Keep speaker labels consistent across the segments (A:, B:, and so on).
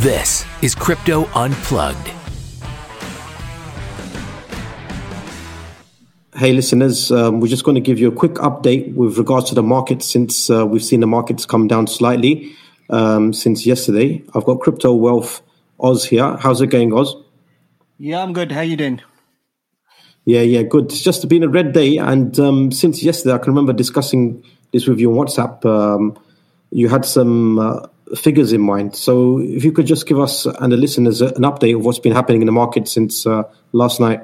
A: This is Crypto Unplugged.
B: Hey, listeners, um, we're just going to give you a quick update with regards to the market since uh, we've seen the markets come down slightly um, since yesterday. I've got Crypto Wealth Oz here. How's it going, Oz?
C: Yeah, I'm good. How you doing?
B: Yeah, yeah, good. It's just been a red day, and um, since yesterday, I can remember discussing this with you on WhatsApp. Um, you had some uh, figures in mind, so if you could just give us and the listeners an update of what's been happening in the market since uh, last night.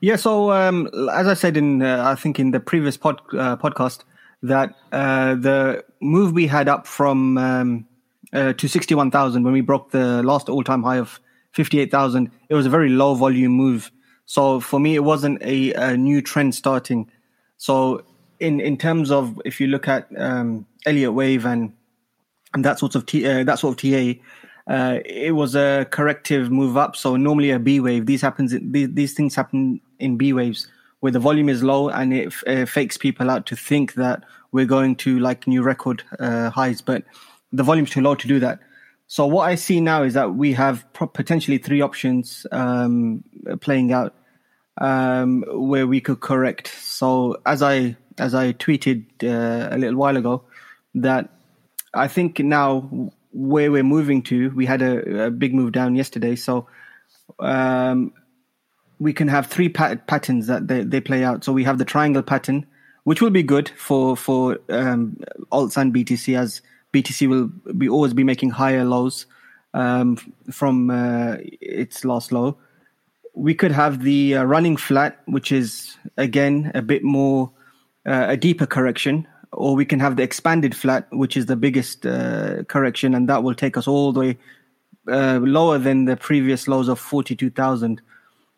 C: Yeah, so um, as I said in, uh, I think in the previous pod, uh, podcast, that uh, the move we had up from um, uh, to sixty-one thousand when we broke the last all-time high of fifty-eight thousand, it was a very low volume move so for me, it wasn't a, a new trend starting. So in in terms of if you look at um, Elliott wave and and that sort of T, uh, that sort of TA, uh, it was a corrective move up. So normally a B wave, these happens these, these things happen in B waves where the volume is low and it fakes people out to think that we're going to like new record uh, highs, but the volume's too low to do that. So what I see now is that we have potentially three options um, playing out um, where we could correct. So as I as I tweeted uh, a little while ago, that I think now where we're moving to, we had a, a big move down yesterday. So um, we can have three pat- patterns that they, they play out. So we have the triangle pattern, which will be good for for um, alts and BTC as BTC will be always be making higher lows um, from uh, its last low. We could have the uh, running flat, which is again a bit more uh, a deeper correction, or we can have the expanded flat, which is the biggest uh, correction, and that will take us all the way uh, lower than the previous lows of forty-two thousand.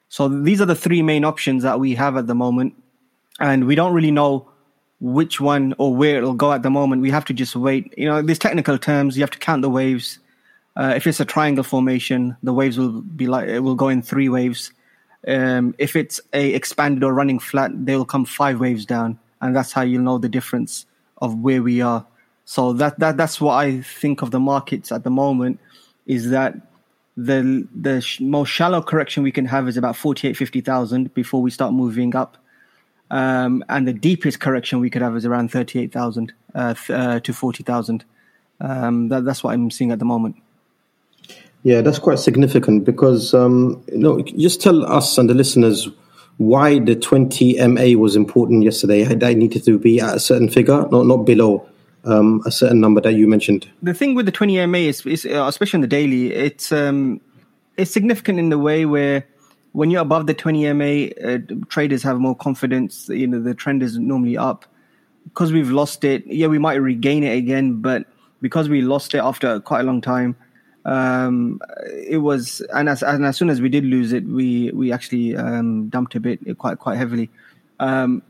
C: So these are the three main options that we have at the moment, and we don't really know which one or where it'll go at the moment. We have to just wait. You know, there's technical terms. You have to count the waves. Uh, if it's a triangle formation, the waves will be like it will go in three waves. Um, if it's a expanded or running flat, they will come five waves down, and that's how you'll know the difference of where we are. So that that that's what I think of the markets at the moment is that the the sh- most shallow correction we can have is about 48 50,000 before we start moving up um, and the deepest correction we could have is around 38,000 uh, uh, to 40,000. Um, that, that's what I'm seeing at the moment.
B: Yeah, that's quite significant because, um, you know, just tell us and the listeners why the 20 MA was important yesterday. I needed to be at a certain figure, not, not below um, a certain number that you mentioned.
C: The thing with the 20 MA is, is uh, especially in the daily, it's, um, it's significant in the way where when you're above the 20 MA, uh, traders have more confidence. You know, the trend is normally up. Because we've lost it, yeah, we might regain it again, but because we lost it after quite a long time, um, it was, and as, and as soon as we did lose it, we we actually um, dumped a bit quite quite heavily. Um,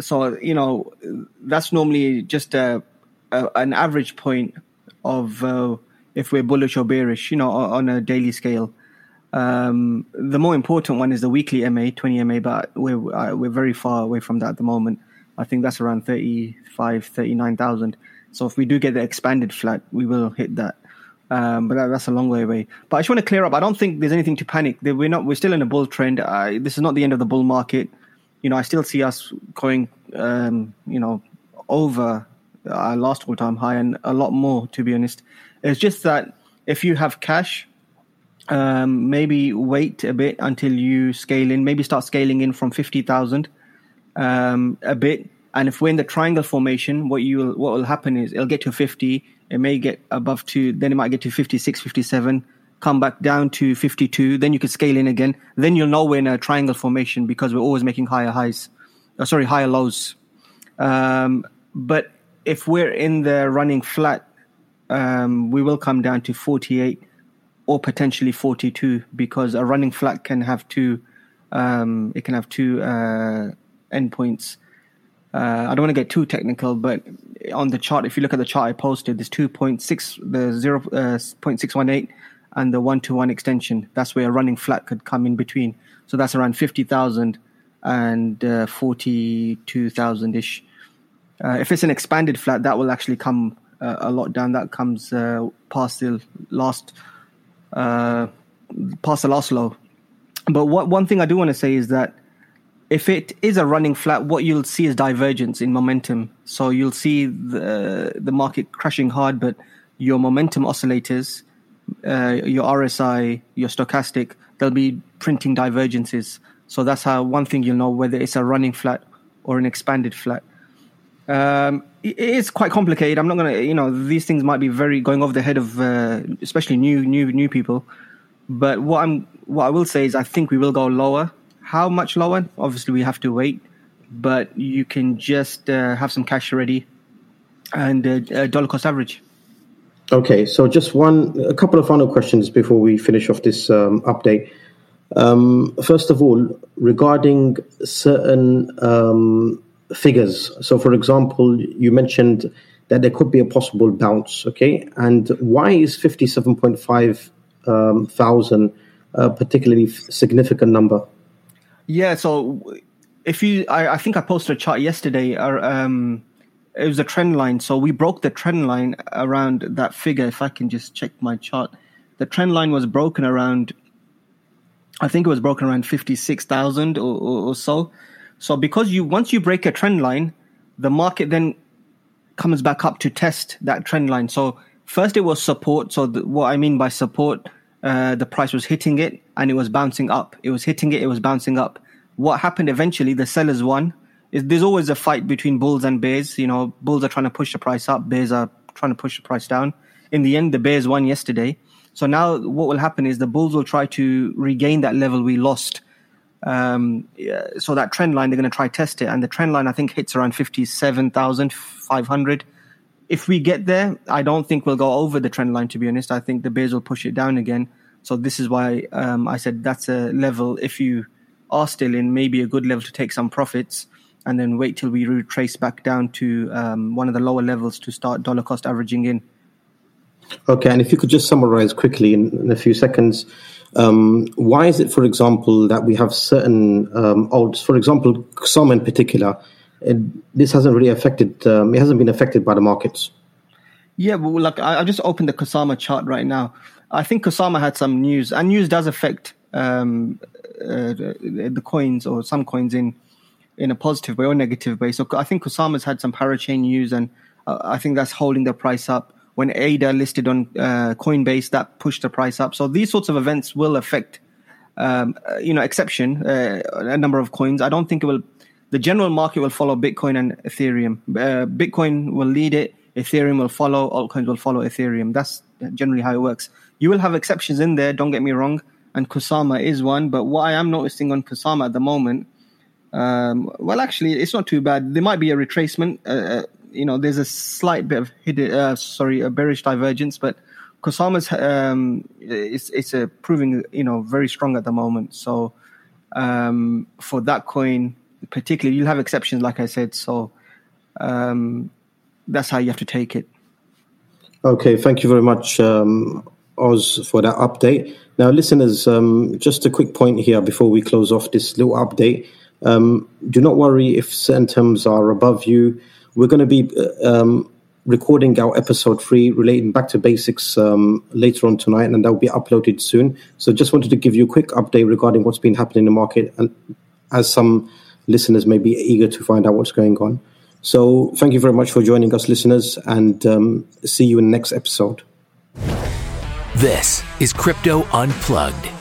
C: so you know, that's normally just a, a an average point of uh, if we're bullish or bearish, you know, on a daily scale. Um, the more important one is the weekly MA, 20 MA, but we're uh, we're very far away from that at the moment. I think that's around 35, 39,000. So if we do get the expanded flat, we will hit that. Um, but that, that's a long way away. But I just want to clear up. I don't think there's anything to panic. We're not. We're still in a bull trend. This is not the end of the bull market. You know, I still see us going. Um, you know, over our last all-time high and a lot more. To be honest, it's just that if you have cash um, maybe wait a bit until you scale in. Maybe start scaling in from fifty thousand um, a bit. And if we're in the triangle formation, what you what will happen is it'll get to fifty. It may get above two. Then it might get to 56, 57, Come back down to fifty-two. Then you can scale in again. Then you'll know we're in a triangle formation because we're always making higher highs. Oh, sorry, higher lows. Um, but if we're in the running flat, um, we will come down to forty-eight or potentially 42 because a running flat can have two um, it can have two uh, endpoints. Uh, I don't want to get too technical, but on the chart, if you look at the chart I posted, there's 2.6, the 0, uh, 0.618 and the one to one extension. That's where a running flat could come in between. So that's around 50,000 and uh, 42,000 ish. Uh, if it's an expanded flat, that will actually come uh, a lot down. That comes uh, past the last past the last low. But what one thing I do want to say is that if it is a running flat, what you'll see is divergence in momentum. So you'll see the the market crashing hard, but your momentum oscillators, uh, your RSI, your stochastic, they'll be printing divergences. So that's how one thing you'll know whether it's a running flat or an expanded flat. Um, it is quite complicated. I'm not gonna, you know, these things might be very going over the head of, uh, especially new, new, new people. But what I'm, what I will say is, I think we will go lower how much lower? Obviously, we have to wait, but you can just uh, have some cash ready and uh, dollar cost average.
B: Okay, so just one, a couple of final questions before we finish off this um, update. Um, first of all, regarding certain um, figures. So, for example, you mentioned that there could be a possible bounce. Okay, and why is fifty-seven point five um, thousand a particularly significant number?
C: Yeah, so if you, I, I think I posted a chart yesterday. Uh, um, it was a trend line. So we broke the trend line around that figure. If I can just check my chart, the trend line was broken around. I think it was broken around fifty six thousand or, or, or so. So because you once you break a trend line, the market then comes back up to test that trend line. So first it was support. So the, what I mean by support uh, the price was hitting it and it was bouncing up. It was hitting it, it was bouncing up. What happened eventually, the sellers won. Is there's always a fight between bulls and bears. You know, bulls are trying to push the price up, bears are trying to push the price down. In the end, the bears won yesterday. So now what will happen is the bulls will try to regain that level we lost. Um, so that trend line, they're going to try test it. And the trend line, I think, hits around 57,500 if we get there, I don't think we'll go over the trend line. To be honest, I think the bears will push it down again. So this is why um, I said that's a level. If you are still in, maybe a good level to take some profits, and then wait till we retrace back down to um, one of the lower levels to start dollar cost averaging in.
B: Okay, and if you could just summarize quickly in, in a few seconds, um, why is it, for example, that we have certain um, alts, for example, some in particular, it, this hasn't really affected. Um, it hasn't been affected by the markets.
C: Yeah, well, like I, I just opened the Kusama chart right now. I think Kusama had some news, and news does affect um, uh, the, coins or some coins in in a positive way or negative way. So I think Kusama's had some parachain news, and uh, I think that's holding the price up. When ADA listed on uh, Coinbase, that pushed the price up. So these sorts of events will affect, um, uh, you know, exception uh, a number of coins. I don't think it will the general market will follow Bitcoin and Ethereum. Uh, Bitcoin will lead it, Ethereum will follow, altcoins will follow Ethereum. That's generally how it works. You will have exceptions in there, don't get me wrong, and Kusama is one. But what I am noticing on Kusama at the moment, um, well, actually, it's not too bad. There might be a retracement. Uh, uh you know, there's a slight bit of hidden, uh, sorry, a bearish divergence, but Kusama's um, it's it's a proving you know very strong at the moment. So um, for that coin, particularly you'll have exceptions like i said so um, that's how you have to take it.
B: Okay thank you very much um, oz for that update. Now listeners um, just a quick point here before we close off this little update. Um, do not worry if certain terms are above you. We're going to be uh, um, recording our episode three relating back to basics um, later on tonight, and that will be uploaded soon. So, just wanted to give you a quick update regarding what's been happening in the market, and as some listeners may be eager to find out what's going on. So, thank you very much for joining us, listeners, and um, see you in the next episode.
A: This is Crypto Unplugged.